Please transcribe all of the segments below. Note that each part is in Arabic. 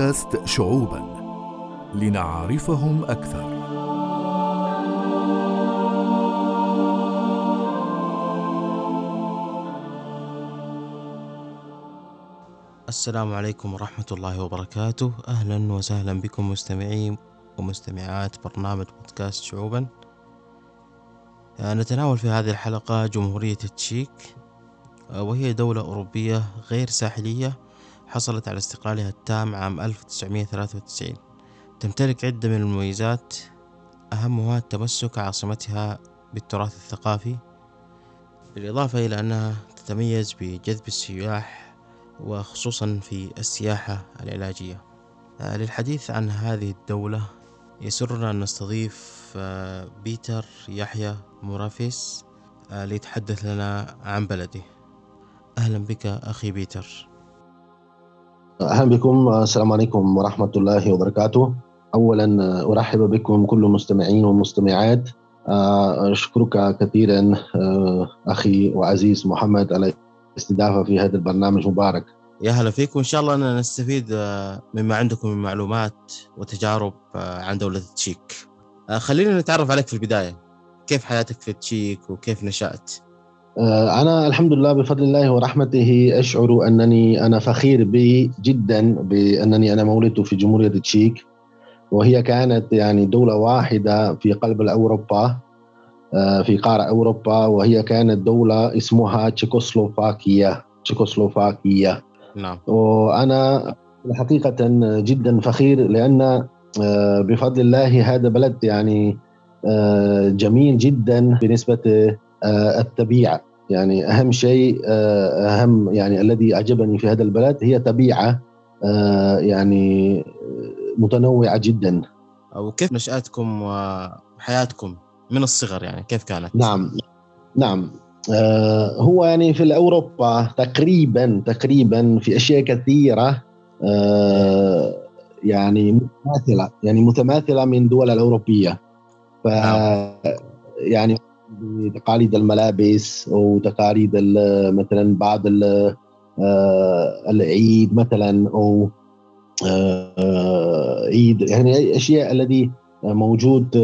بودكاست شعوبا. لنعرفهم أكثر. السلام عليكم ورحمة الله وبركاته. أهلا وسهلا بكم مستمعي ومستمعات برنامج بودكاست شعوبا. آه، نتناول في هذه الحلقة جمهورية التشيك آه، وهي دولة أوروبية غير ساحلية حصلت على استقلالها التام عام 1993 تمتلك عدة من المميزات. أهمها تمسك عاصمتها بالتراث الثقافي بالإضافة إلى أنها تتميز بجذب السياح وخصوصا في السياحة العلاجية. آه، للحديث عن هذه الدولة يسرنا أن نستضيف آه، بيتر يحيى مرافيس آه، ليتحدث لنا عن بلده. أهلا بك أخي بيتر. أهلا بكم. السلام عليكم ورحمة الله وبركاته. اولا أرحب بكم كل المستمعين والمستمعات أشكرك كثيرا أخي وعزيز محمد على الاستضافة في هذا البرنامج مبارك يا هلا فيك وإن شاء الله أننا نستفيد مما عندكم من معلومات وتجارب عن دولة التشيك خلينا نتعرف عليك في البداية. كيف حياتك في التشيك وكيف نشأت؟ أنا الحمد لله بفضل الله ورحمته أشعر أنني أنا فخور بي جدا بأنني أنا مولدت في جمهورية التشيك وهي كانت يعني دولة واحدة في قلب أوروبا في قارة أوروبا وهي كانت دولة اسمها تشيكوسلوفاكيا تشيكوسلوفاكيا. نعم. وأنا حقيقة جدا فخير لأن بفضل الله هذا بلد يعني جميل جدا بالنسبة الطبيعة يعني أهم شيء أهم يعني الذي أعجبني في هذا البلد هي طبيعة يعني متنوعة جدا. وكيف نشأتكم وحياتكم من الصغر يعني؟ كيف كانت؟ نعم. نعم. هو يعني في أوروبا تقريبا تقريبا في أشياء كثيرة يعني متماثلة يعني متماثلة من دول الأوروبية. ف يعني بتقاليد الملابس أو تقاليد مثلا بعض العيد مثلا أو عيد يعني أشياء الذي موجود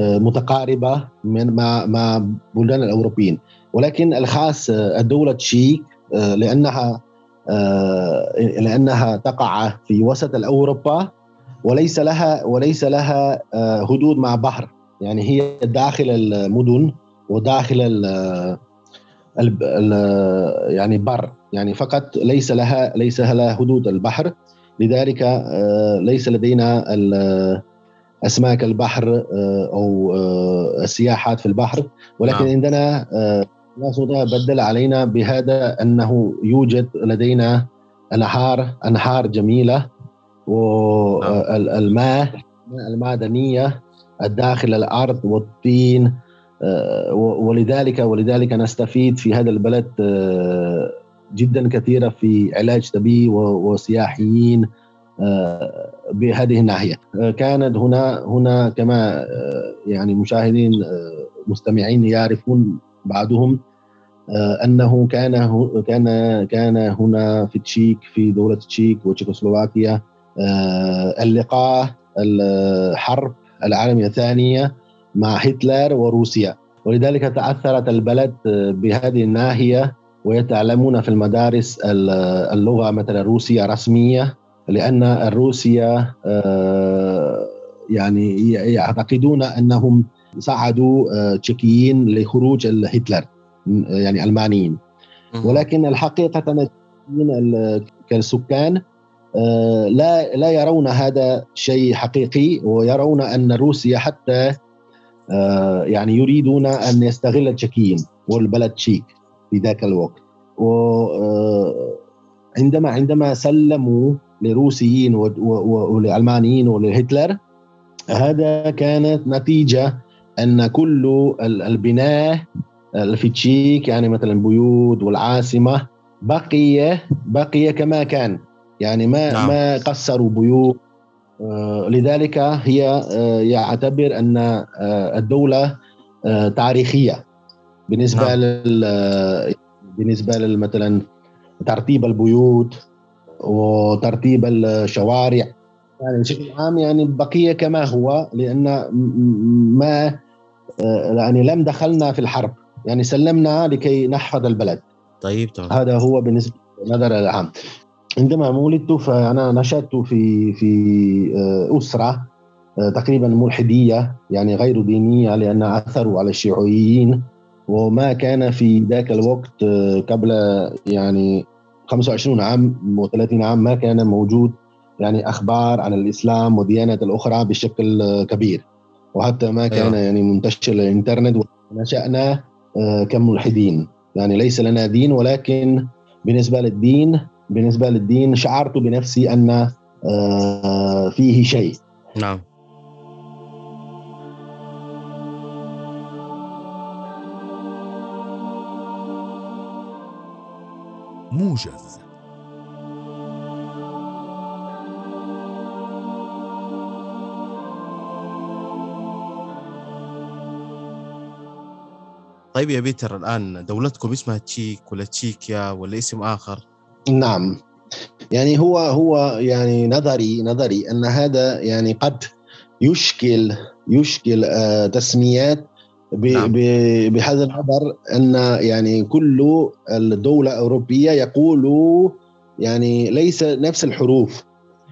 متقاربة من مع مع بلدان الأوروبيين. ولكن الخاص الدولة تشيك لأنها لأنها تقع في وسط اوروبا وليس لها وليس لها حدود مع بحر. يعني هي داخل المدن وداخل ال ال ال يعني بر. يعني فقط ليس لها ليس لها حدود البحر. لذلك ليس لدينا أسماك البحر أو السياحات في البحر. ولكن نعم. عندنا سبحانه بدل علينا بهذا أنه يوجد لدينا أنهار أنهار جميلة والماء المعدنية. داخل الأرض والطين ولذلك ولذلك نستفيد في هذا البلد جدا كثيرا في علاج طبي وسياحيين بهذه الناحية. كانت هنا هنا كما يعني مشاهدين مستمعين يعرفون بعضهم أنه كان كان كان هنا في التشيك في دولة التشيك وتشيكوسلوفاكيا اللقاء الحرب العالمية الثانية مع هتلر وروسيا. ولذلك تأثرت البلد بهذه الناحية ويتعلمون في المدارس اللغة مثلا الروسية رسمية لأن الروسيا يعني يعتقدون أنهم ساعدوا تشيكيين لخروج هتلر يعني ألمانيين. ولكن الحقيقة كالسكان لا لا يرون هذا شيء حقيقي ويرون أن روسيا حتى يعني يريدون أن يستغل التشيكيين والبلد تشيك في ذاك الوقت. وعندما عندما سلموا للروسيين والالمانيين ولهتلر هذا كانت نتيجة أن كل البناء في تشيك يعني مثلا بيوت والعاصمة بقي بقي كما كان. يعني ما نعم. ما قصروا بيوت. آه لذلك هي آه يعتبر أن آه الدولة تاريخية. بالنسبة نعم. لل بالنسبة مثلا ترتيب البيوت وترتيب الشوارع. يعني بشكل عام يعني بقيه كما هو لأن ما يعني لم دخلنا في الحرب. يعني سلمنا لكي نحفظ البلد. طيب تمام. هذا هو بالنسبة للنظر العام. عندما ولدت فأنا نشأت في في آه، أسرة آه، تقريبا ملحدية يعني غير دينية لأن أثروا على الشيوعيين. وما كان في ذاك الوقت آه، قبل يعني 25 عام و30 عام ما كان موجود يعني أخبار عن الإسلام والديانات الأخرى بشكل كبير. وحتى ما كان أيوة. يعني منتشر الإنترنت ونشأنا كملحدين. يعني ليس لنا دين ولكن بالنسبة للدين بالنسبة للدين شعرت بنفسي أن آه، فيه شيء. نعم. موجز. طيب يا بيتر الآن دولتكم اسمها تشيك ولا تشيكيا ولا اسم آخر؟ نعم. يعني هو هو يعني نظري نظري أن هذا يعني قد يشكل يشكل آه تسميات نعم. بهذا النظر أن يعني كل الدولة الأوروبية يقولوا يعني ليس نفس الحروف.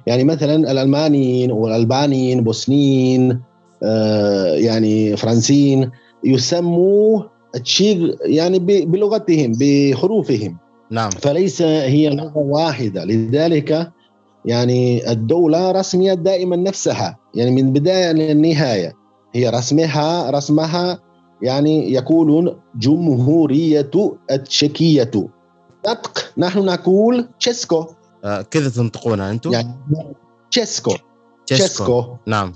يعني مثلا الألمانيين والألبانيين بوسنيين آه يعني فرنسيين يسموا تشيك يعني بلغتهم بحروفهم. نعم. فليس هي لغة واحدة. لذلك يعني الدولة رسمية دائما نفسها. يعني من البدايه للنهاية. هي رسمها رسمها يعني يقولون جمهورية التشيكيه نطق نحن نقول تشيسكو. آه كذا تنطقونها أنتم؟ يعني تشيسكو. تشيسكو. نعم.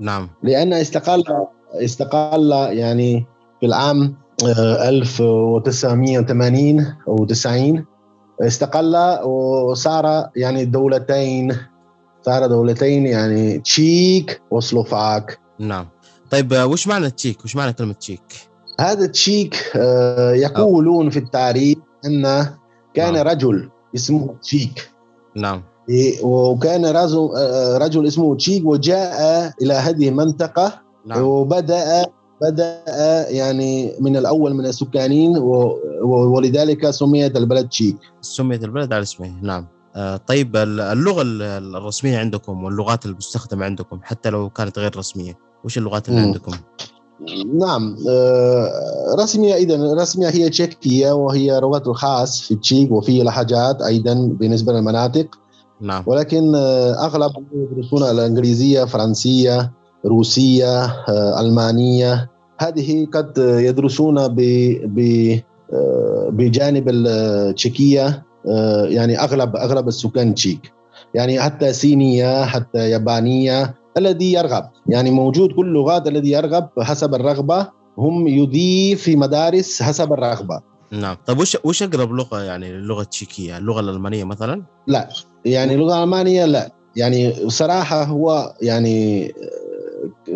نعم. لأن استقل استقل يعني في العام 1980 أو 90 استقل وصار يعني دولتين صار دولتين يعني تشيك وسلوفاك. نعم. طيب وش معنى تشيك؟ وش معنى كلمة تشيك؟ هذا تشيك آه، يقولون في التاريخ أن كان نعم. رجل اسمه تشيك. نعم. وكان رجل آه، رجل اسمه تشيك وجاء إلى هذه المنطقة نعم. وبدأ بدأ يعني من الأول من السكانين ولذلك سميت البلد تشيك سميت البلد على اسمه نعم. آه، طيب اللغة الرسمية عندكم واللغات المستخدمة عندكم حتى لو كانت غير رسمية وش اللغات اللي م. عندكم؟ نعم آه، رسمية إذا رسمية هي تشيكية وهي لغة الخاص في تشيك وفي لهجات أيضا بالنسبة للمناطق. نعم. ولكن آه، أغلب يدرسون الإنجليزية فرنسية روسية آه، ألمانية. هذه قد يدرسون آه، بجانب التشيكية آه، يعني أغلب أغلب السكان تشيك. يعني حتى صينية حتى يابانية الذي يرغب. يعني موجود كل لغات الذي يرغب حسب الرغبة هم يضيف في مدارس حسب الرغبة. نعم. طيب وش وش أقرب لغة يعني للغة التشيكية؟ اللغة الألمانية مثلا؟ لا. يعني اللغة الألمانية لا. يعني صراحة هو يعني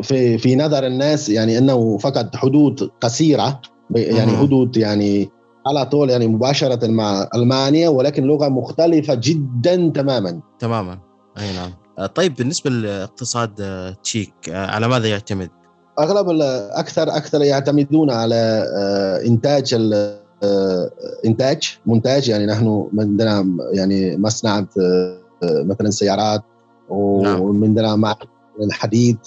في في نظر الناس يعني إنه فقط حدود قصيرة يعني حدود يعني على طول يعني مباشرة مع ألمانيا ولكن لغة مختلفة جدا تماما. تماما. أي نعم. آه، طيب بالنسبة لاقتصاد آه، تشيك آه، على ماذا يعتمد؟ أغلب أكثر أكثر يعتمدون على إنتاج إنتاج منتاج يعني نحن عندنا يعني مصنع مثلا سيارات نعم. وعندنا مع الحديد.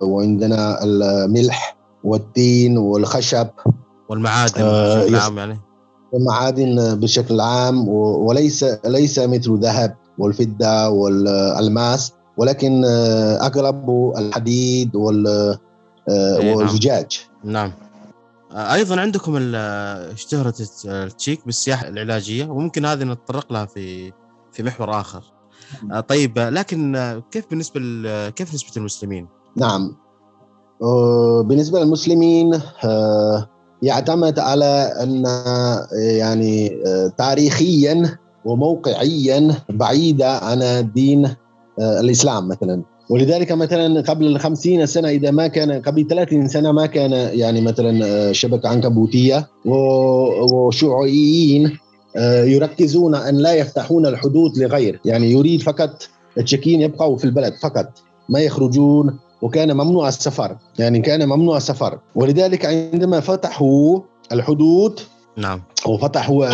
وعندنا الملح والتين والخشب. والمعادن آه، بشكل عام يعني. المعادن بشكل عام وليس ليس مثل الذهب والفضة والألماس ولكن آه، اغلب الحديد إيه، والزجاج. نعم. نعم أيضا عندكم اشتهرت التشيك بالسياحة العلاجية وممكن هذه نتطرق لها في في محور آخر. آه، طيب لكن كيف بالنسبة كيف نسبة المسلمين؟ نعم آه، بالنسبة للمسلمين آه، يعتمد على أن يعني تاريخيا وموقعيا بعيدة عن دين الإسلام مثلا ولذلك مثلا قبل الخمسين سنة إذا ما كان قبل 30 سنة ما كان يعني مثلا شبكة عنكبوتية وشيوعيين آه، يركزون أن لا يفتحون الحدود لغير. يعني يريد فقط التشيكيين يبقوا في البلد فقط ما يخرجون وكان ممنوع السفر. يعني كان ممنوع السفر. ولذلك عندما فتحوا الحدود نعم. وفتحوا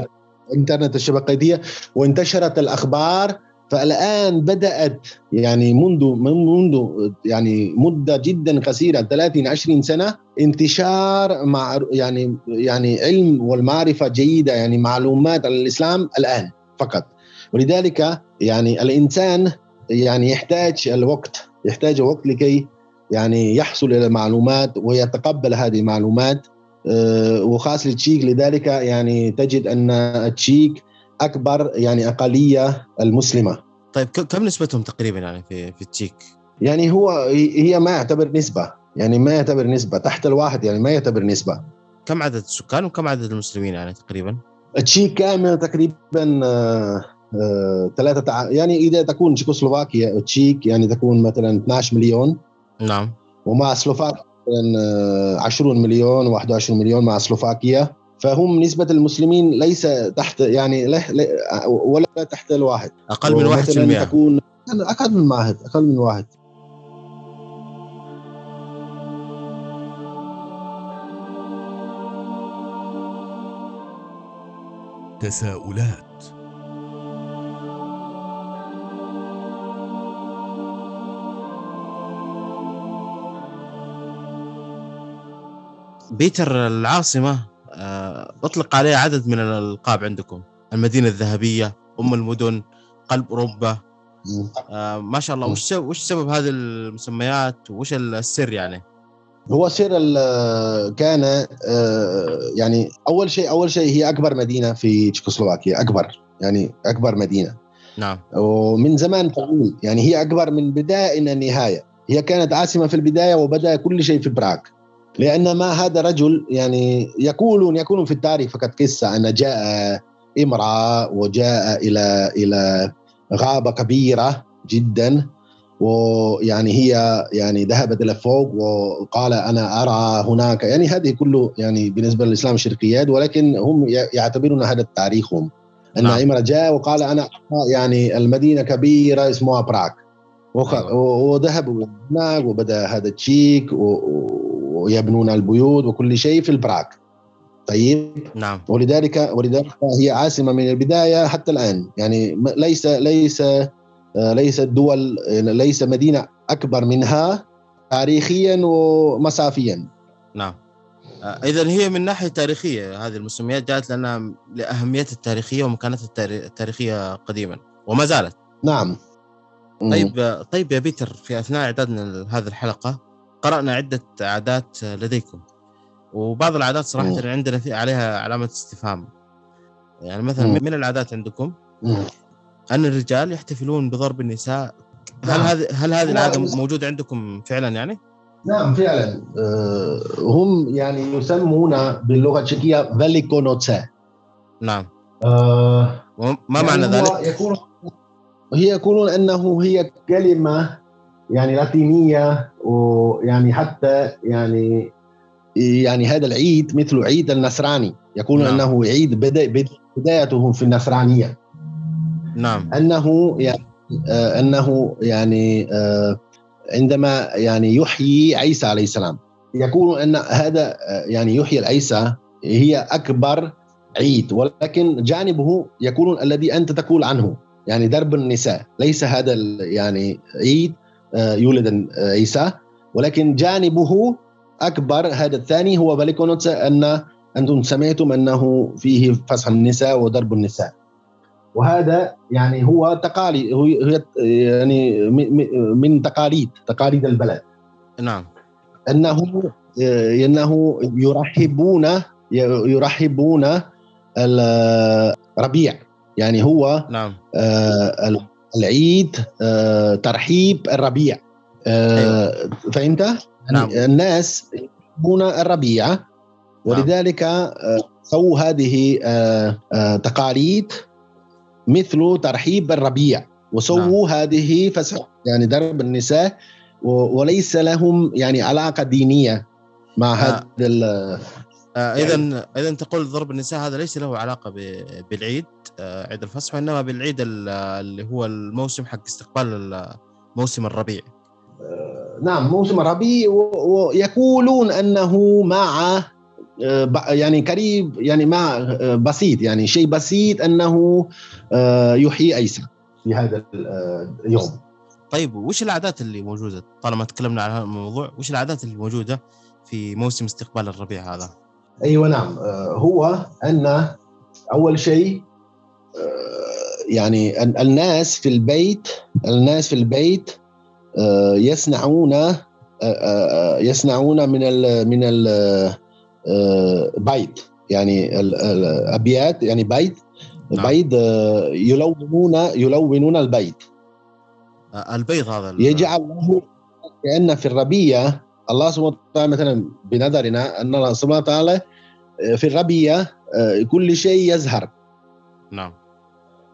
انترنت الشبكية وانتشرت الأخبار فالآن بدأت يعني منذ من منذ يعني مدة جدا قصيرة 30 20 سنة انتشار مع يعني يعني علم والمعرفة جيدة يعني معلومات عن الإسلام الآن فقط. ولذلك يعني الإنسان يعني يحتاج الوقت يحتاج وقت لكي يعني يحصل إلى معلومات ويتقبل هذه المعلومات. آه، وخاص للتشيك لذلك يعني تجد أن التشيك أكبر يعني أقلية المسلمة. طيب كم نسبتهم تقريبا يعني في في التشيك؟ يعني هو هي ما يعتبر نسبة يعني ما يعتبر نسبة تحت الواحد يعني ما يعتبر نسبة. كم عدد السكان وكم عدد المسلمين يعني تقريبا؟ التشيك كامل تقريبا آه، آه، ثلاثة تع... يعني إذا تكون تشيكوسلوفاكيا تشيك يعني تكون مثلا 12 مليون. نعم. ومع سلوفاكيا 20 مليون 21 مليون مع سلوفاكيا. فهم نسبة المسلمين ليس تحت يعني لا ولا تحت الواحد. أقل من واحد في المئة. تكون أقل من واحد أقل من واحد. تساؤلات. بيتر العاصمة أطلق عليها عدد من الألقاب عندكم. المدينة الذهبية أم المدن قلب أوروبا. آه، ما شاء الله. وش وش سبب هذه المسميات؟ وش السر يعني؟ هو سر كان آه، يعني أول شيء أول شيء هي أكبر مدينة في تشيكوسلوفاكيا أكبر يعني أكبر مدينة. نعم. ومن زمان طويل. يعني هي أكبر من بداية إلى النهاية. هي كانت عاصمة في البداية وبدأ كل شيء في براغ. لأن ما هذا رجل يعني يقولون يكون في التاريخ فقط قصة. أن جاء امرأة وجاء إلى إلى غابة كبيرة جدا ويعني هي يعني ذهبت إلى فوق وقال أنا أرى هناك. يعني هذه كله يعني بالنسبة للإسلام الشرقيات ولكن هم يعتبرون هذا تاريخهم أن نعم. امرأة جاء وقال أنا يعني المدينة كبيرة اسمها براغ. وذهبوا هناك وبدأ هذا تشيك ويبنون البيوت وكل شيء في البراك. طيب؟ نعم. ولذلك ولذلك هي عاصمة من البداية حتى الآن. يعني ليس ليس ليس الدول ليس مدينة أكبر منها تاريخيا ومسافيا. نعم. اذا هي من ناحية تاريخية هذه المسميات جاءت لنا لاهميتها التاريخية ومكانتها التاريخية قديما وما زالت. نعم. طيب طيب يا بيتر في أثناء إعدادنا لهذه الحلقة قرأنا عدة عادات لديكم وبعض العادات صراحة مم. عندنا في عليها علامة استفهام يعني مثلا مم. من العادات عندكم مم. أن الرجال يحتفلون بضرب النساء هل نعم. هذه هل هذه العادة موجودة عندكم فعلا يعني؟ نعم فعلا أه هم يعني يسمون باللغة التشيكية فاليكونوتسا نعم أه ما يعني معنى ذلك؟ يكون هي يقولون أنه هي كلمة يعني لاتينية ويعني حتى يعني يعني هذا العيد مثل عيد النصراني. يقول نعم. أنه عيد بدا بدايته في النصرانية. نعم. أنه يعني آه أنه يعني آه عندما يعني يحيي عيسى عليه السلام. يقول أن هذا آه يعني يحيي عيسى هي أكبر عيد. ولكن جانبه يكون الذي أنت تقول عنه. يعني درب النساء. ليس هذا يعني عيد. يولد آه، عيسى. ولكن جانبه أكبر هذا الثاني هو باليكونوتس أن أنتم سمعتم أنه فيه فسح النساء وضرب النساء. وهذا يعني هو تقاليد هو يعني من تقاليد تقاليد البلد. نعم. أنه آه، أنه يرحبون يرحبون الربيع يعني هو نعم. العيد آه، ترحيب الربيع آه، أيوة. فهمت؟ نعم. الناس يحبون الربيع نعم. ولذلك آه، سووا هذه تقاليد مثل ترحيب الربيع وسووا نعم. هذه فسح يعني درب النساء وليس لهم يعني علاقة دينية مع هذا آه اذا اذا تقول ضرب النساء هذا ليس له علاقة بالعيد عيد الفصح وإنما بالعيد ال- اللي هو الموسم حق استقبال ال- موسم الربيع. نعم موسم الربيع ويقولون أنه مع آه، يعني قريب يعني مع آه، بسيط يعني شيء بسيط أنه آه، يحيي عيسى في هذا اليوم طيب وش العادات اللي موجودة؟ طالما تكلمنا عن هذا الموضوع وش العادات اللي موجودة في موسم استقبال الربيع هذا؟ أيوه نعم آه، هو أن أول شيء آه، يعني ال- الناس في البيت الناس في البيت آه، يصنعون آه، آه، يصنعون من ال من ال آه، بيت. يعني ال- الابيات يعني بيت نعم. بيت آه، يلونون يلونون البيت. آه البيض هذا يجعل له كأن في الربيع الله سبحانه وتعالى مثلا بنظرنا أن الله سبحانه وتعالى في الربيع آه، كل شيء يزهر. نعم.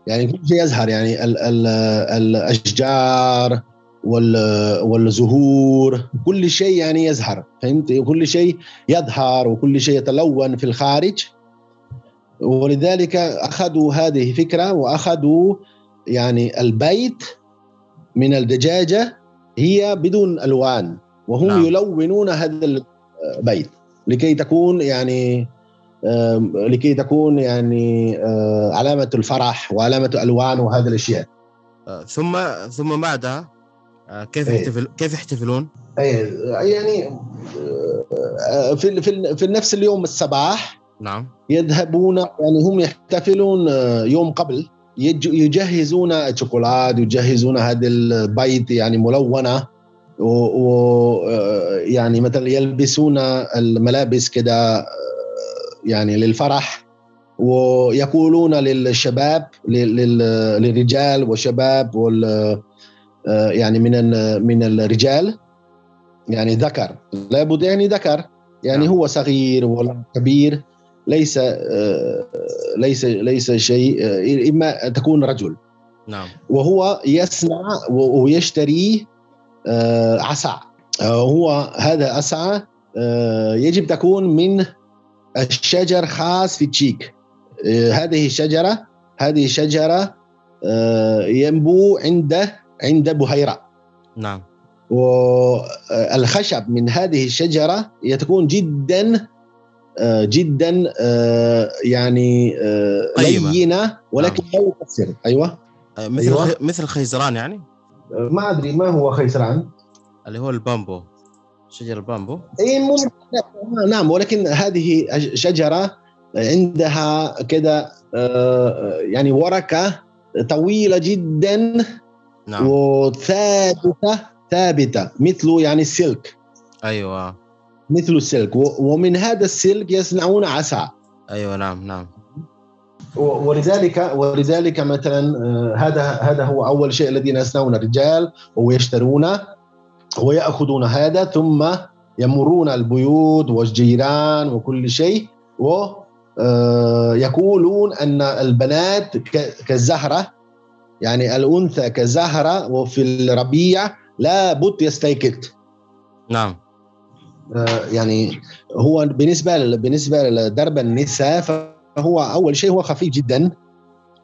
يعني كل شيء يزهر يعني ال ال الأشجار وال- والزهور كل شيء يعني يزهر فهمت كل شيء يظهر وكل شيء يتلون في الخارج ولذلك أخذوا هذه فكرة وأخذوا يعني البيت من الدجاجة هي بدون ألوان وهم نعم. يلونون هذا البيت لكي تكون يعني لكي تكون يعني آه، علامة الفرح وعلامة الألوان وهذه الأشياء. آه ثم ثم بعدها آه كيف إيه. يحتفل كيف يحتفلون؟ أي يعني في في في نفس اليوم الصباح نعم. يذهبون يعني هم يحتفلون يوم قبل يج- يجهزون الشوكولات يجهزون هذا البيت يعني ملونة و, و يعني مثلا يلبسون الملابس كده يعني للفرح ويقولون للشباب لل- لل- للرجال والشباب وال آه، يعني من من الرجال. يعني ذكر لابد يعني ذكر. يعني نعم. هو صغير ولا كبير ليس آه، ليس ليس شيء آه، إما تكون رجل. نعم. وهو يصنع ويشتري عصا. آه، هو هذا عصا يجب تكون من الشجر خاص في تشيك. آه، هذه الشجرة هذه الشجرة آه، ينبو عند عند بحيرة نعم. والخشب من هذه الشجرة تكون جدا آه، جدا آه، يعني آه،. لينة ولكن لا يكسر. أيوة. آه مثل أيوة. مثل خيزران يعني؟ آه، ما أدري ما هو خيسران اللي هو البامبو. شجر البامبو؟ اي ممكن نعم ولكن هذه شجرة عندها كده آه، يعني ورقه طويلة جدا نعم. وثابتة ثابتة مثل يعني السلك أيوه. مثل السلك ومن هذا السلك يصنعون عصا أيوه نعم نعم. ولذلك ولذلك مثلا آه، هذا هذا هو أول شيء الذين يصنعون الرجال ويشترونه ويأخذون هذا ثم يمرون البيوت والجيران وكل شيء ويقولون أن البنات ك- كالزهره يعني الأنثى كزهرة وفي الربيع لابد يستيقظ. نعم. آه، يعني هو بالنسبة ل- بالنسبة لدرب النساء فهو أول شيء هو خفيف جدا.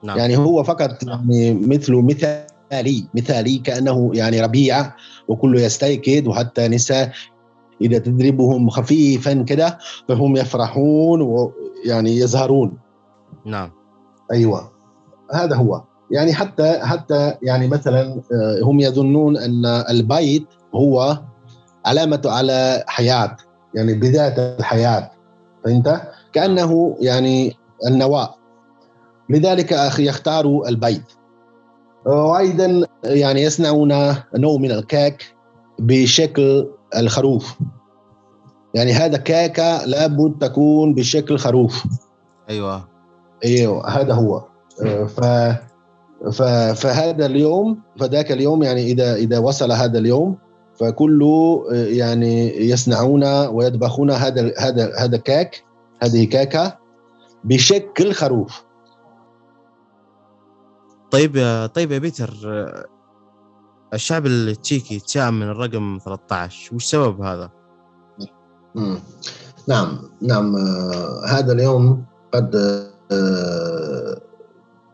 نعم. يعني هو فقط يعني مثل مثالي مثالي كأنه يعني ربيع وكله يستيقظ وحتى نساء إذا تدربهم خفيفا كده فهم يفرحون ويعني يزهرون. نعم. أيوه. هذا هو. يعني حتى حتى يعني مثلا آه، هم يظنون أن البيت هو علامة على حياة يعني بدايه الحياة. فهمت؟ كأنه يعني النواة. لذلك أخي يختاروا البيت. وأيضا يعني يصنعون نوع من الكيك بشكل الخروف. يعني هذا كيكه لابد تكون بشكل خروف. أيوه. أيوه هذا هو. ف ف فهذا اليوم فذاك اليوم يعني إذا إذا وصل هذا اليوم فكله يعني يصنعون ويطبخون هذا هذا هذا كيك هذه كيكه بشكل خروف. طيب يا طيب يا بيتر آه، الشعب التشيكي يتشائم من الرقم 13 وش سبب هذا؟ نعم نعم هذا اليوم قد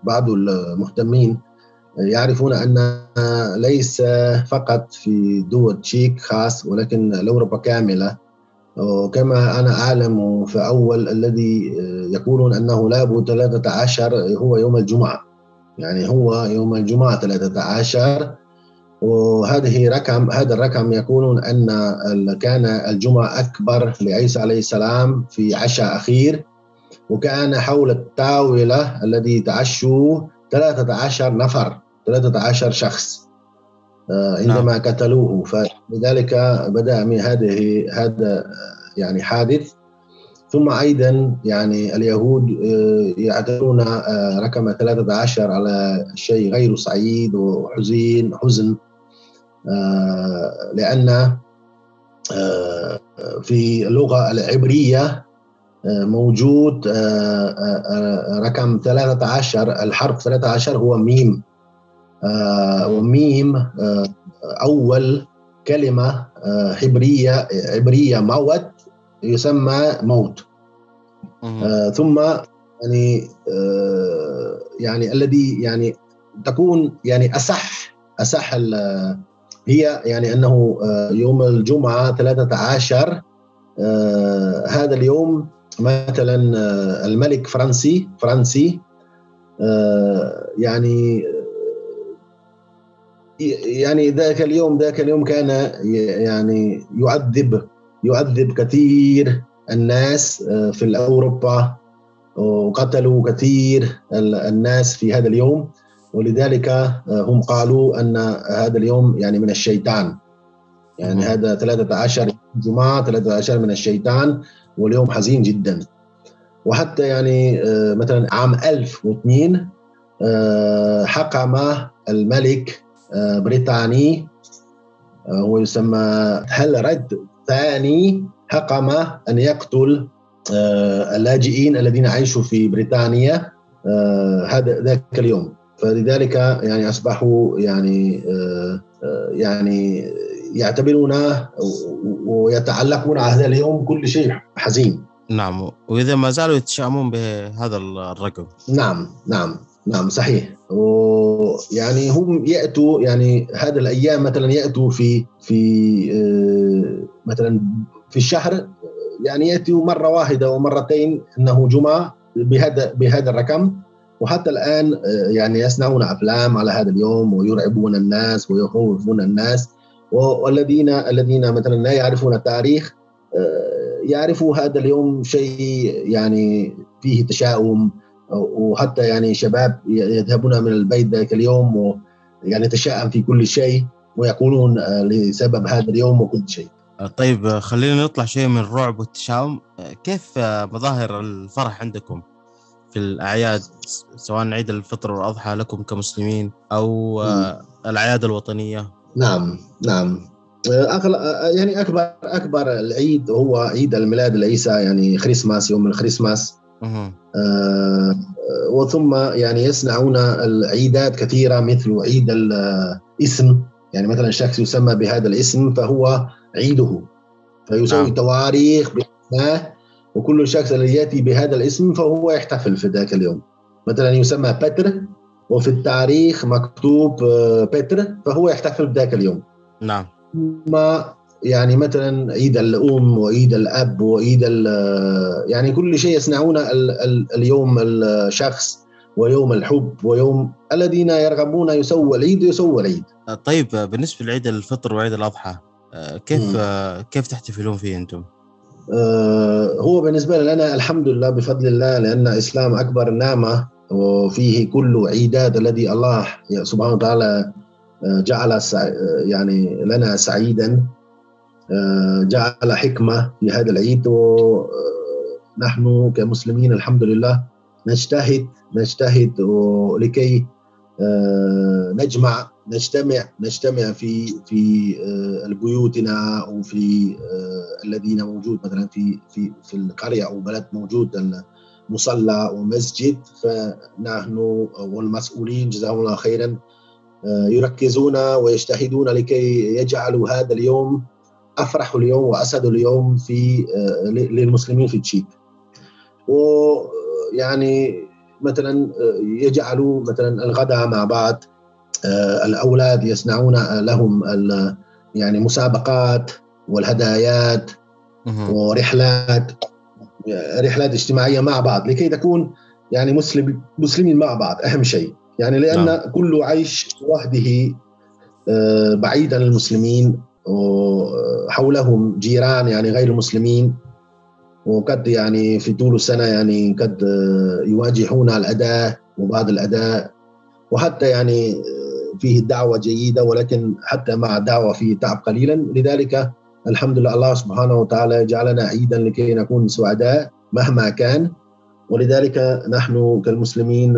بعض المهتمين يعرفون أن ليس فقط في دول تشيك خاص ولكن الأوروبا كاملة. وكما أنا أعلم فاول الذي يقولون أنه لابد 13 هو يوم الجمعة. يعني هو يوم الجمعة 13 وهذه رقم هذا الرقم يقولون أن كان الجمعة أكبر لعيسى عليه السلام في عشاء أخير وكان حول الطاولة الذي تعشوا 13 نفر 13 شخص آه، عندما نعم. قتلوه فلذلك بدأ من هذه هذا يعني حادث ثم أيضا يعني اليهود آه، يعتبرون آه، رقم 13 على شيء غير سعيد وحزين حزن لأن في اللغة العبرية موجود رقم 13 الحرف 13 هو ميم آه، وميم آه، أول كلمة عبريه آه، عبرية موت يسمى موت. ثم يعني يعني الذي يعني تكون يعني أصح أصح هي يعني أنه يوم الجمعة 13 هذا اليوم مثلا الملك فرنسي فرنسي يعني يعني ذاك اليوم ذاك اليوم كان يعني يعذب يعذب كثير الناس آه، في أوروبا وقتلوا كثير الناس في هذا اليوم. ولذلك آه، هم قالوا أن هذا اليوم يعني من الشيطان. يعني هذا 13 جمعة 13 من الشيطان واليوم حزين جدا. وحتى يعني آه، مثلا عام 1002 حكم الملك بريطاني هو يسمى هل رد ثاني حكم أن يقتل آه، اللاجئين الذين عاشوا في بريطانيا هذا ذاك اليوم. فلذلك يعني أصبحوا يعني يعني يعتبرون ويتعلقون على هذا اليوم كل شيء حزين. نعم وإذا ما زالوا يتشائمون بهذا الرقم. نعم نعم. نعم صحيح. ويعني هم يأتوا يعني هذه الأيام مثلا يأتوا في في آه، مثلا في الشهر يعني يأتوا مرة واحدة ومرتين إنه جمعة بهذا بهذا الرقم. وحتى الآن آه، يعني يصنعون أفلام على هذا اليوم ويرعبون الناس ويخوفون الناس. والذين الذين مثلا لا يعرفون التاريخ آه، يعرفوا هذا اليوم شيء يعني فيه تشاؤم. وحتى يعني شباب يذهبون من البيت ذلك اليوم ويعني يتشائم في كل شيء ويقولون آه، لسبب هذا اليوم وكل شيء. آه، طيب آه، خلينا نطلع شيء من الرعب والتشاؤم. كيف مظاهر الفرح عندكم في الأعياد سواء عيد الفطر والأضحى لكم كمسلمين أو الأعياد الوطنية؟ نعم نعم. أغل... يعني أكبر أكبر العيد هو عيد الميلاد العيسى يعني خريسماس يوم الخريسماس. آه وثم يعني يصنعون العيدات كثيرة مثل عيد الاسم. يعني مثلا شخص يسمى بهذا الاسم فهو عيده. فيسوي نعم. تواريخ باسمه وكل شخص الذي يأتي بهذا الاسم فهو يحتفل في ذاك اليوم. مثلا يسمى بتر وفي التاريخ مكتوب آه، بتر فهو يحتفل بذاك اليوم. نعم. ثم يعني مثلا عيد الأم وعيد الأب وعيد يعني كل شيء يصنعون اليوم الشخص ويوم الحب ويوم الذين يرغبون يسووا العيد يسووا العيد طيب بالنسبة لعيد الفطر وعيد الأضحى كيف م. كيف تحتفلون فيه أنتم؟ آه، هو بالنسبة لنا الحمد لله بفضل الله لأن الاسلام أكبر نعمة وفيه كل عيدات الذي الله سبحانه وتعالى آه، جعل يعني لنا سعيدا جعل حكمة في هذا العيد ونحن آه، كمسلمين الحمد لله نجتهد نجتهد لكي آه، نجمع نجتمع نجتمع في في بيوتنا وفي الذين موجود مثلا في في في القرية أو بلد موجود مصلى ومسجد فنحن والمسؤولين جزاهم الله خيرا يركزون ويجتهدون لكي يجعلوا هذا اليوم أفرح اليوم وأسعد اليوم في للمسلمين في التشيك ويعني مثلا يجعلوا مثلا الغداء مع بعض الأولاد يصنعون لهم يعني مسابقات والهدايات ورحلات رحلات اجتماعية مع بعض لكي تكون يعني مسلم مسلمين مع بعض أهم شيء. يعني لأن نعم. كل عيش وحده آه، بعيد عن المسلمين وحولهم جيران يعني غير مسلمين وقد يعني في طول السنة يعني قد آه، يواجهون الأداء وبعض الأداء وحتى يعني آه، فيه دعوة جيدة ولكن حتى مع دعوة فيه تعب قليلا. لذلك الحمد لله الله سبحانه وتعالى جعلنا عيدا لكي نكون سعداء مهما كان. ولذلك نحن كالمسلمين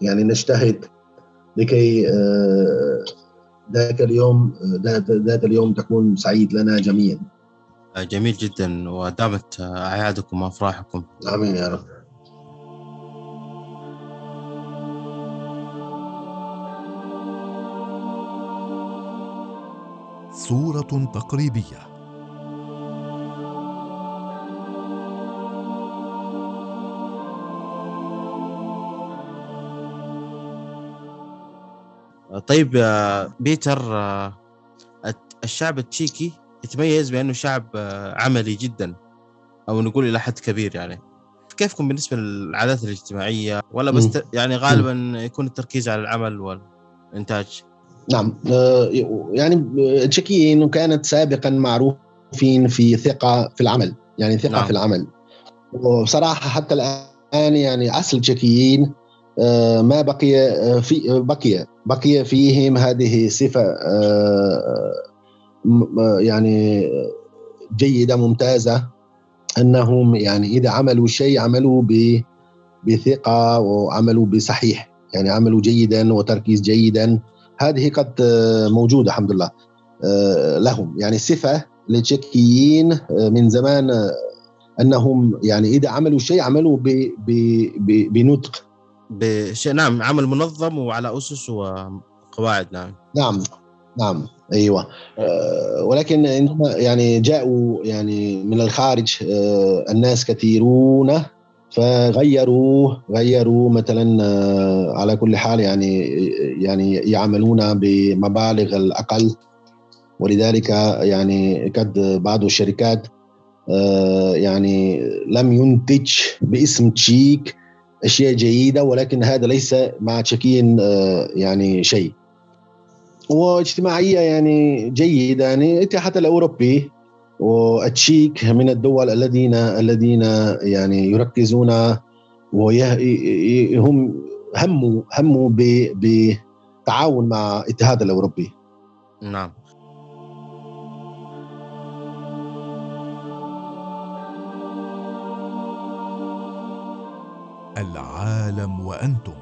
يعني نجتهد لكي ذاك اليوم ذات اليوم تكون سعيد لنا جميعا. جميل جدا. ودامت أعيادكم وأفراحكم. آمين يا رب. صورة تقريبية. طيب بيتر الشعب التشيكي يتميز بأنه شعب عملي جدا أو نقول إلى حد كبير يعني. كيفكم بالنسبة للعادات الاجتماعية؟ ولا بس يعني غالبا يكون التركيز على العمل والإنتاج؟ نعم يعني التشيكيين كانت سابقا معروفين في ثقة في العمل يعني ثقة نعم. في العمل. وبصراحة حتى الآن يعني أصل التشيكيين آه، ما بقي آه، في بقي بقي فيهم هذه آه، يعني جيدة ممتازة أنهم يعني إذا عملوا شيء عملوا بثقة وعملوا بصحيح يعني عملوا جيدا وتركيز جيدا. هذه قد موجودة الحمد لله لهم. يعني صفة للتشيكيين من زمان أنهم يعني إذا عملوا شيء عملوا بنطق بشيء. نعم عمل منظم وعلى أسس وقواعد نعم. نعم نعم أيوه. أه ولكن عندما يعني جاءوا يعني من الخارج أه الناس كثيرون فغيروا غيروا مثلا أه على كل حال يعني يعني يعملون بمبالغ الأقل. ولذلك يعني قد بعض الشركات أه يعني لم ينتج باسم تشيك أشياء جيدة ولكن هذا ليس مع تشيكيين آه، يعني شيء. واجتماعية يعني جيدة يعني الاتحاد الأوروبي والتشيك من الدول الذين الذين يعني يركزون وهم هموا هموا بتعاون مع الاتحاد الأوروبي. نعم. العالم وأنتم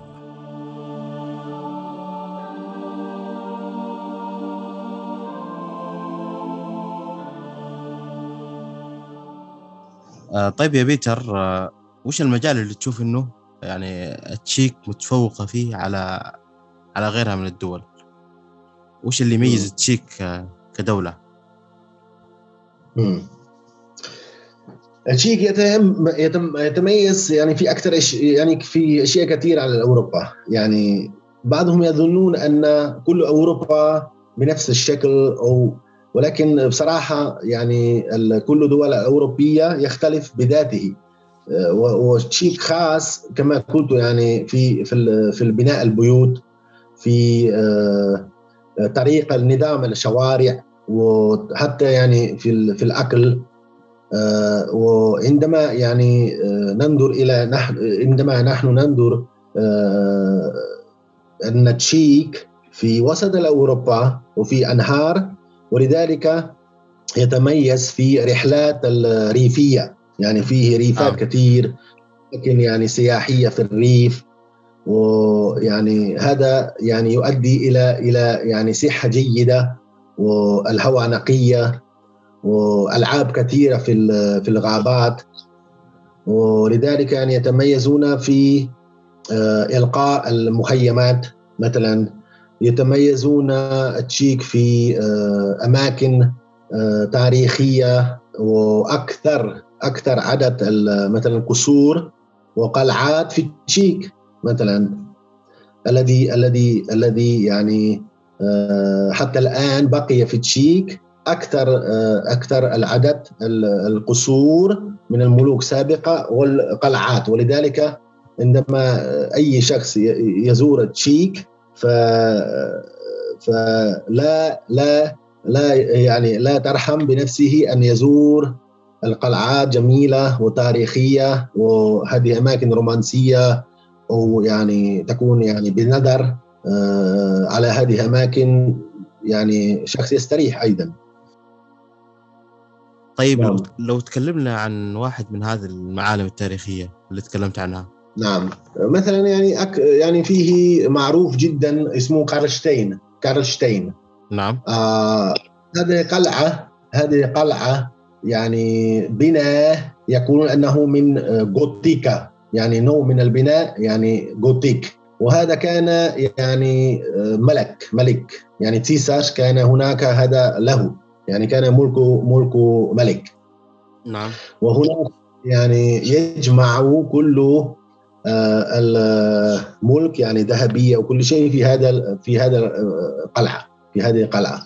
آه طيب يا بيتر آه وش المجال اللي تشوف إنه يعني التشيك متفوقة فيه على على غيرها من الدول وش اللي يميز التشيك آه كدولة؟ مم. يتم يتميز يعني في أكثر يعني في أشياء كثيرة على أوروبا. يعني بعضهم يظنون أن كل أوروبا بنفس الشكل أو ولكن بصراحة يعني كل دول الاوروبيه يختلف بذاته. والتشيك خاص كما قلت يعني في في في البناء البيوت في آه، طريقة النظام الشوارع وحتى يعني في في الأكل. آه، وعندما يعني آه، ننظر إلى نحن عندما نحن ننظر آه، أن تشيك في وسط اوروبا وفي أنهار ولذلك يتميز في رحلات الريفية. يعني فيه ريفات آه. كثير لكن يعني سياحية في الريف. ويعني هذا يعني يؤدي إلى إلى يعني صحة جيدة والهواء نقية. وألعاب كثيرة في في الغابات. ولذلك يعني يتميزون في آه، إلقاء المخيمات. مثلا يتميزون التشيك في آه، أماكن آه، تاريخية وأكثر أكثر عدد مثلا قصور وقلعات في التشيك مثلا. الذي الذي الذي يعني حتى الآن بقي في التشيك أكثر آه، أكثر العدد ال- القصور من الملوك سابقة والقلعات. ولذلك عندما أي شخص يزور التشيك ف فلا لا لا يعني لا ترحم بنفسه أن يزور القلعات جميلة وتاريخية وهذه أماكن رومانسية ويعني تكون يعني بنظر آه، على هذه الاماكن يعني شخص يستريح أيضا. طيب لو, نعم. لو تكلمنا عن واحد من هذه المعالم التاريخية اللي تكلمت عنها. نعم. مثلا يعني أك يعني فيه معروف جدا اسمه كارلشتين كارلشتين. نعم. آه هذه قلعة هذه قلعة يعني بناء يقولون أنه من غوتيكا يعني نوع من البناء يعني غوتيك. وهذا كان يعني آه، ملك ملك. يعني تيساش كان هناك هذا له. يعني كان ملكه ملكه ملك. نعم. وهناك يعني يجمع كل آه، الملك يعني ذهبيه وكل شيء في هذا في هذا القلعه في هذه القلعة.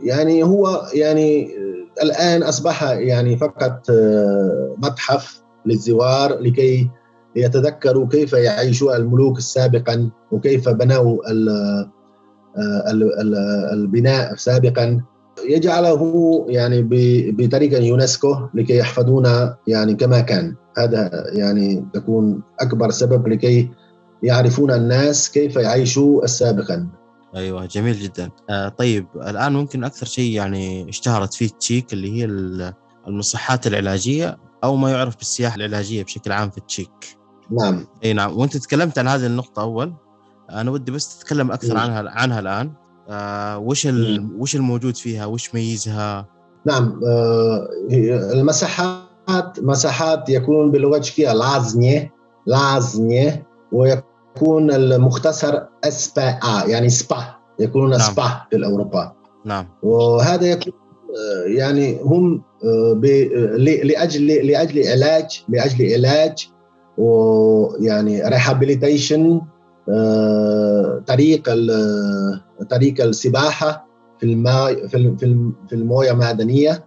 يعني هو يعني آه، الآن أصبح يعني فقط آه، متحف للزوار لكي يتذكروا كيف يعيش الملوك سابقا وكيف بنوا ال- آه، ال- ال- البناء سابقا. يجعله يعني بطريقه يونسكو لكي يحفظونا يعني كما كان. هذا يعني تكون أكبر سبب لكي يعرفون الناس كيف يعيشوا سابقا أيوه جميل جدا. آه طيب الآن ممكن أكثر شيء يعني اشتهرت فيه تشيك اللي هي ال- المصحات العلاجية أو ما يعرف بالسياحة العلاجية بشكل عام في تشيك. نعم. أي نعم. وأنت تكلمت عن هذه النقطة أول. أنا ودي بس تتكلم أكثر. عنها عنها الآن. آه وش. وش الموجود فيها وش ميزها نعم آه، المساحات مساحات يكون باللغة التشيكيه لازنيه لازنيه ويكون المختصر اسبا يعني سبا يكونون نعم. سبا في اوروبا نعم وهذا يكون آه، يعني هم لأجل لأجل علاج لأجل علاج ويعني ريهابيليتيشن طريق ال- طريق السباحة في الماء في الم- في الم- في الموية المعدنية.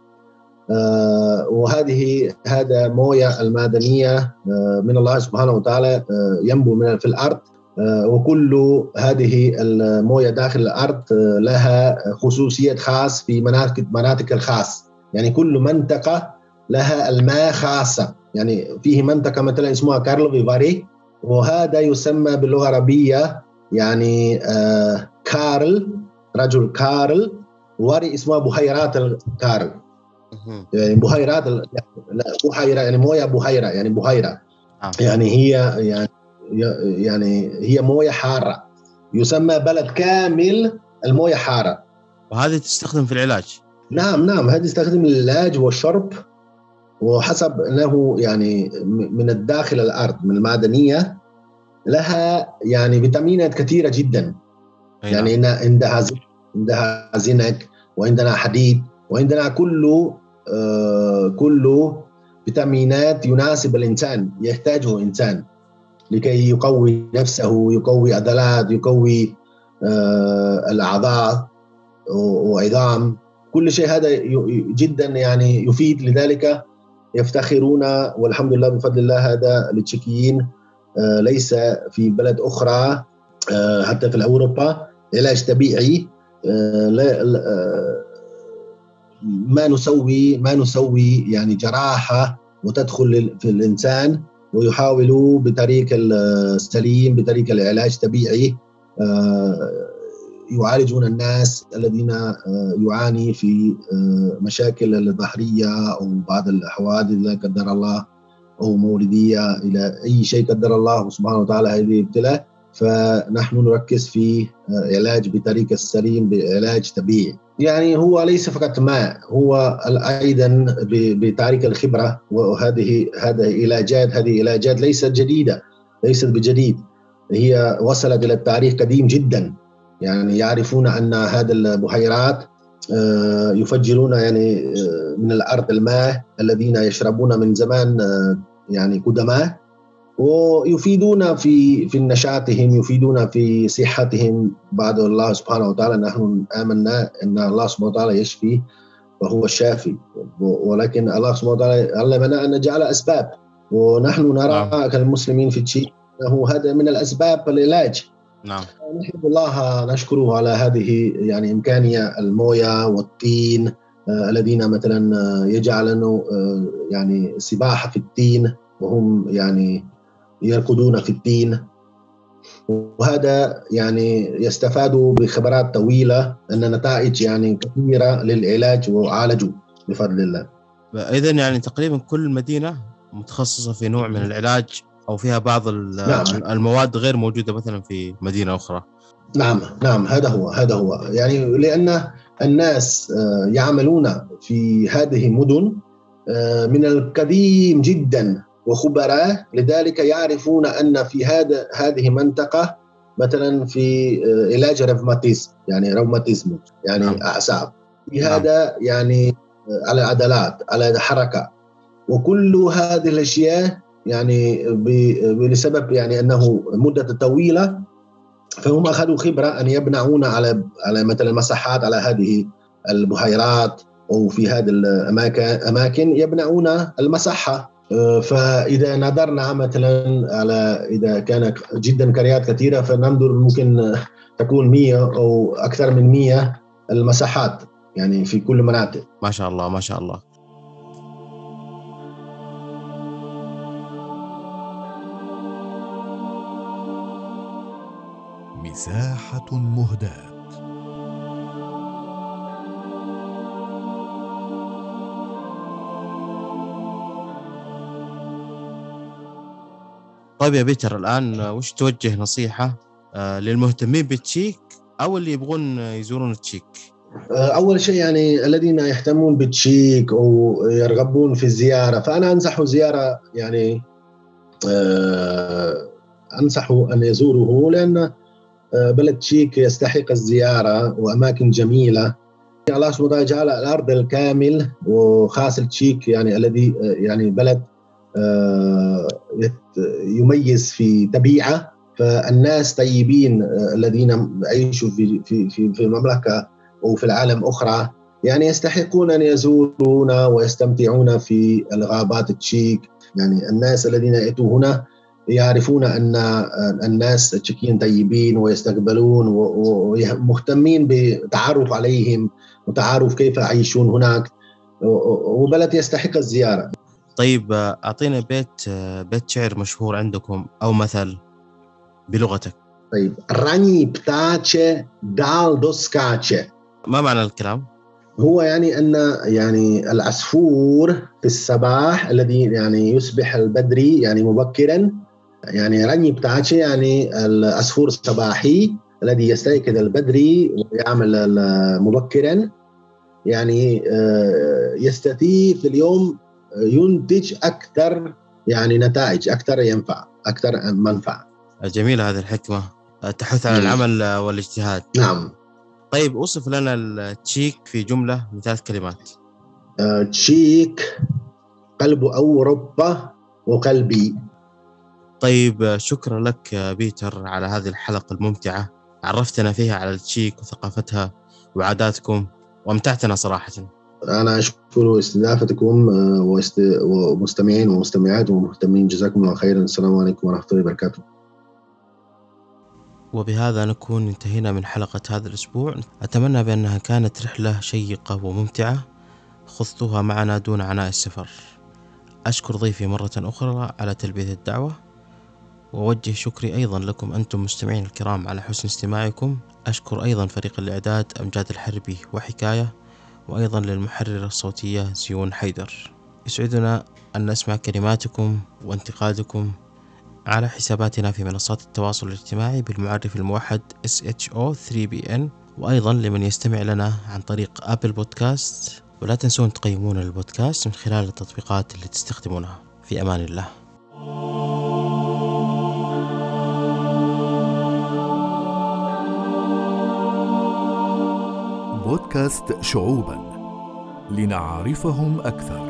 آه، وهذه هذا موية المعدنية آه، من الله سبحانه وتعالى آه، ينبو من في الأرض. آه، وكل هذه الموية داخل الأرض آه، لها خصوصيات خاص في مناطق مناطق الخاص. يعني كل منطقة لها الماء خاصة. يعني فيه منطقة مثلا اسمها كارلو فيفاري. وهذا يسمى باللغة العربيه يعني آه كارل رجل كارل واري اسمها بحيرات الكارل. يعني بحيرات ال- لا بحيرة يعني موية بحيرة يعني بحيرة. آه. يعني هي يعني يعني هي موية حارة. يسمى بلد كامل الموية حارة. وهذه تستخدم في العلاج؟ نعم نعم هذه تستخدم للعلاج والشرب. وحسب انه يعني من الداخل الأرض من المعدنية لها يعني فيتامينات كثيرة جدا. أي يعني نعم. إن عندها عندها زنك وعندنا حديد وعندنا كل آه كل فيتامينات يناسب الإنسان يحتاجه الإنسان. لكي يقوي نفسه يقوي عضلات يقوي آه الأعضاء وعظام. كل شيء هذا جدا يعني يفيد. لذلك يفتخرون والحمد لله بفضل الله هذا للتشيكيين آه، ليس في بلد أخرى آه، حتى في أوروبا علاج طبيعي آه، ما نسوي ما نسوي يعني جراحة وتدخل في الإنسان ويحاولوا بطريق السليم بطريق العلاج الطبيعي يعالجون الناس الذين آه، يعاني في آه، مشاكل الظهريه أو بعض الحوادث لا قدر الله أو مولديه إلى أي شيء قدر الله سبحانه وتعالى هذه ابتلاء فنحن نركز في آه، علاج بطريق السليم بعلاج طبيعي. يعني هو ليس فقط ماء هو أيضا ب- بطريق الخبرة وهذه هذه علاجات هذه علاجات ليست جديدة ليست بجديد. هي وصلت إلى التاريخ قديم جدا. يعني يعرفون أن هذه البحيرات آه، يفجرون يعني آه، من الأرض الماء الذين يشربون من زمان آه، يعني قدماء ويفيدون في في نشاطهم يفيدون في صحتهم. بعد الله سبحانه وتعالى نحن آمنا أن الله سبحانه وتعالى يشفي وهو الشافي. ولكن الله سبحانه وتعالى علمنا أن نجعل أسباب. ونحن نرى نعم. كالمسلمين في تشيك أنه هذا من الأسباب العلاج نعم. نحمد الله نشكره على هذه يعني إمكانية الموية والطين آه، الذين مثلا آه، يجعلون آه، يعني سباحة في الطين وهم يعني يركضون في الطين. وهذا يعني يستفادوا بخبرات طويلة أن نتائج يعني كثيرة للعلاج وعالجوا بفضل الله. إذا يعني تقريبا كل مدينة متخصصة في نوع من العلاج أو فيها بعض نعم. المواد غير موجودة مثلا في مدينة أخرى نعم نعم هذا هو هذا هو يعني لأن الناس آه، يعملون في هذه المدن آه، من القديم جدا وخبراء لذلك يعرفون أن في هذا هذه المنطقة مثلا في آه، علاج روماتيزم يعني روماتيزم يعني نعم. أعصاب في نعم. هذا يعني على العضلات على الحركة وكل هذه الأشياء يعني ب- بسبب يعني أنه مدة طويلة فهم أخذوا خبرة أن يبنعون على على مثلا مساحات على هذه البحيرات أو في هذه الأماكن أماكن يبنعون المساحة. آه، فإذا نظرنا مثلا على إذا كان جدا قريات كثيرة فننظر ممكن تكون 100 أو أكثر من 100 المساحات يعني في كل مناطق. ما شاء الله ما شاء الله. مساحة مهداة. طيب يا بيتر الآن آه، وش توجه نصيحة آه، للمهتمين بالتشيك أو اللي يبغون آه، يزورون التشيك أول شيء يعني الذين يهتمون بالتشيك أو يرغبون في الزيارة فأنا أنصح زيارة يعني آه، أنصح أن يزوره لأن آه، بلد تشيك يستحق الزيارة وأماكن جميلة. الله سبحانه وتعالى جعل الأرض الكامل وخاص التشيك يعني الذي آه، يعني بلد آه، يميز في طبيعه فالناس طيبين آه، الذين يعيشوا في في في في المملكة وفي العالم أخرى يعني يستحقون أن يزورون ويستمتعون في الغابات التشيك. يعني الناس الذين يأتوا هنا يعرفون أن الناس التشيكيين طيبين ويستقبلون ومهتمين بتعرف عليهم وتعرف كيف يعيشون هناك وبلد يستحق الزيارة. طيب آه، أعطينا بيت آه، بيت شعر مشهور عندكم أو مثل بلغتك. طيب راني بتاعتش دال دوسكاتش ما معنى الكلام؟ هو يعني أن يعني العصفور في الصباح الذي يعني يصبح البدري يعني مبكرا يعني رني بتاعتي يعني العصفور الصباحي الذي يستيقظ البدري ويعمل مبكرا. يعني آه، يستطيع في اليوم ينتج أكثر يعني نتائج أكثر ينفع أكثر منفعه جميلة هذه الحكمة. آه، تحث على مم. العمل آه، والاجتهاد. نعم. طيب وصف لنا التشيك في جملة من ثلاث كلمات. آه، تشيك قلب أوروبا وقلبي. طيب شكرا لك بيتر على هذه الحلقة الممتعة. عرفتنا فيها على التشيك وثقافتها وعاداتكم وأمتعتنا صراحة. أنا أشكر استضافتكم آه، ومستمعين ومستمعات ومهتمين. جزاكم الله خيرا. السلام عليكم ورحمة الله وبركاته. وبهذا نكون انتهينا من حلقة هذا الأسبوع. أتمنى بأنها كانت رحلة شيقة وممتعة. خضتها معنا دون عناء السفر. أشكر ضيفي مرة أخرى على تلبية الدعوة. وأوجه شكري أيضا لكم أنتم مستمعين الكرام على حسن استماعكم. أشكر أيضا فريق الإعداد أمجاد الحربي وحكاية وأيضا للمحررة الصوتية زيون حيدر. يسعدنا أن نسمع كلماتكم وانتقادكم على حساباتنا في منصات التواصل الاجتماعي بالمعرف الموحد SHO3BN وأيضا لمن يستمع لنا عن طريق أبل بودكاست ولا تنسون تقيمون البودكاست من خلال التطبيقات اللي تستخدمونها. في أمان الله. بودكاست شعوبا. لنعرفهم أكثر.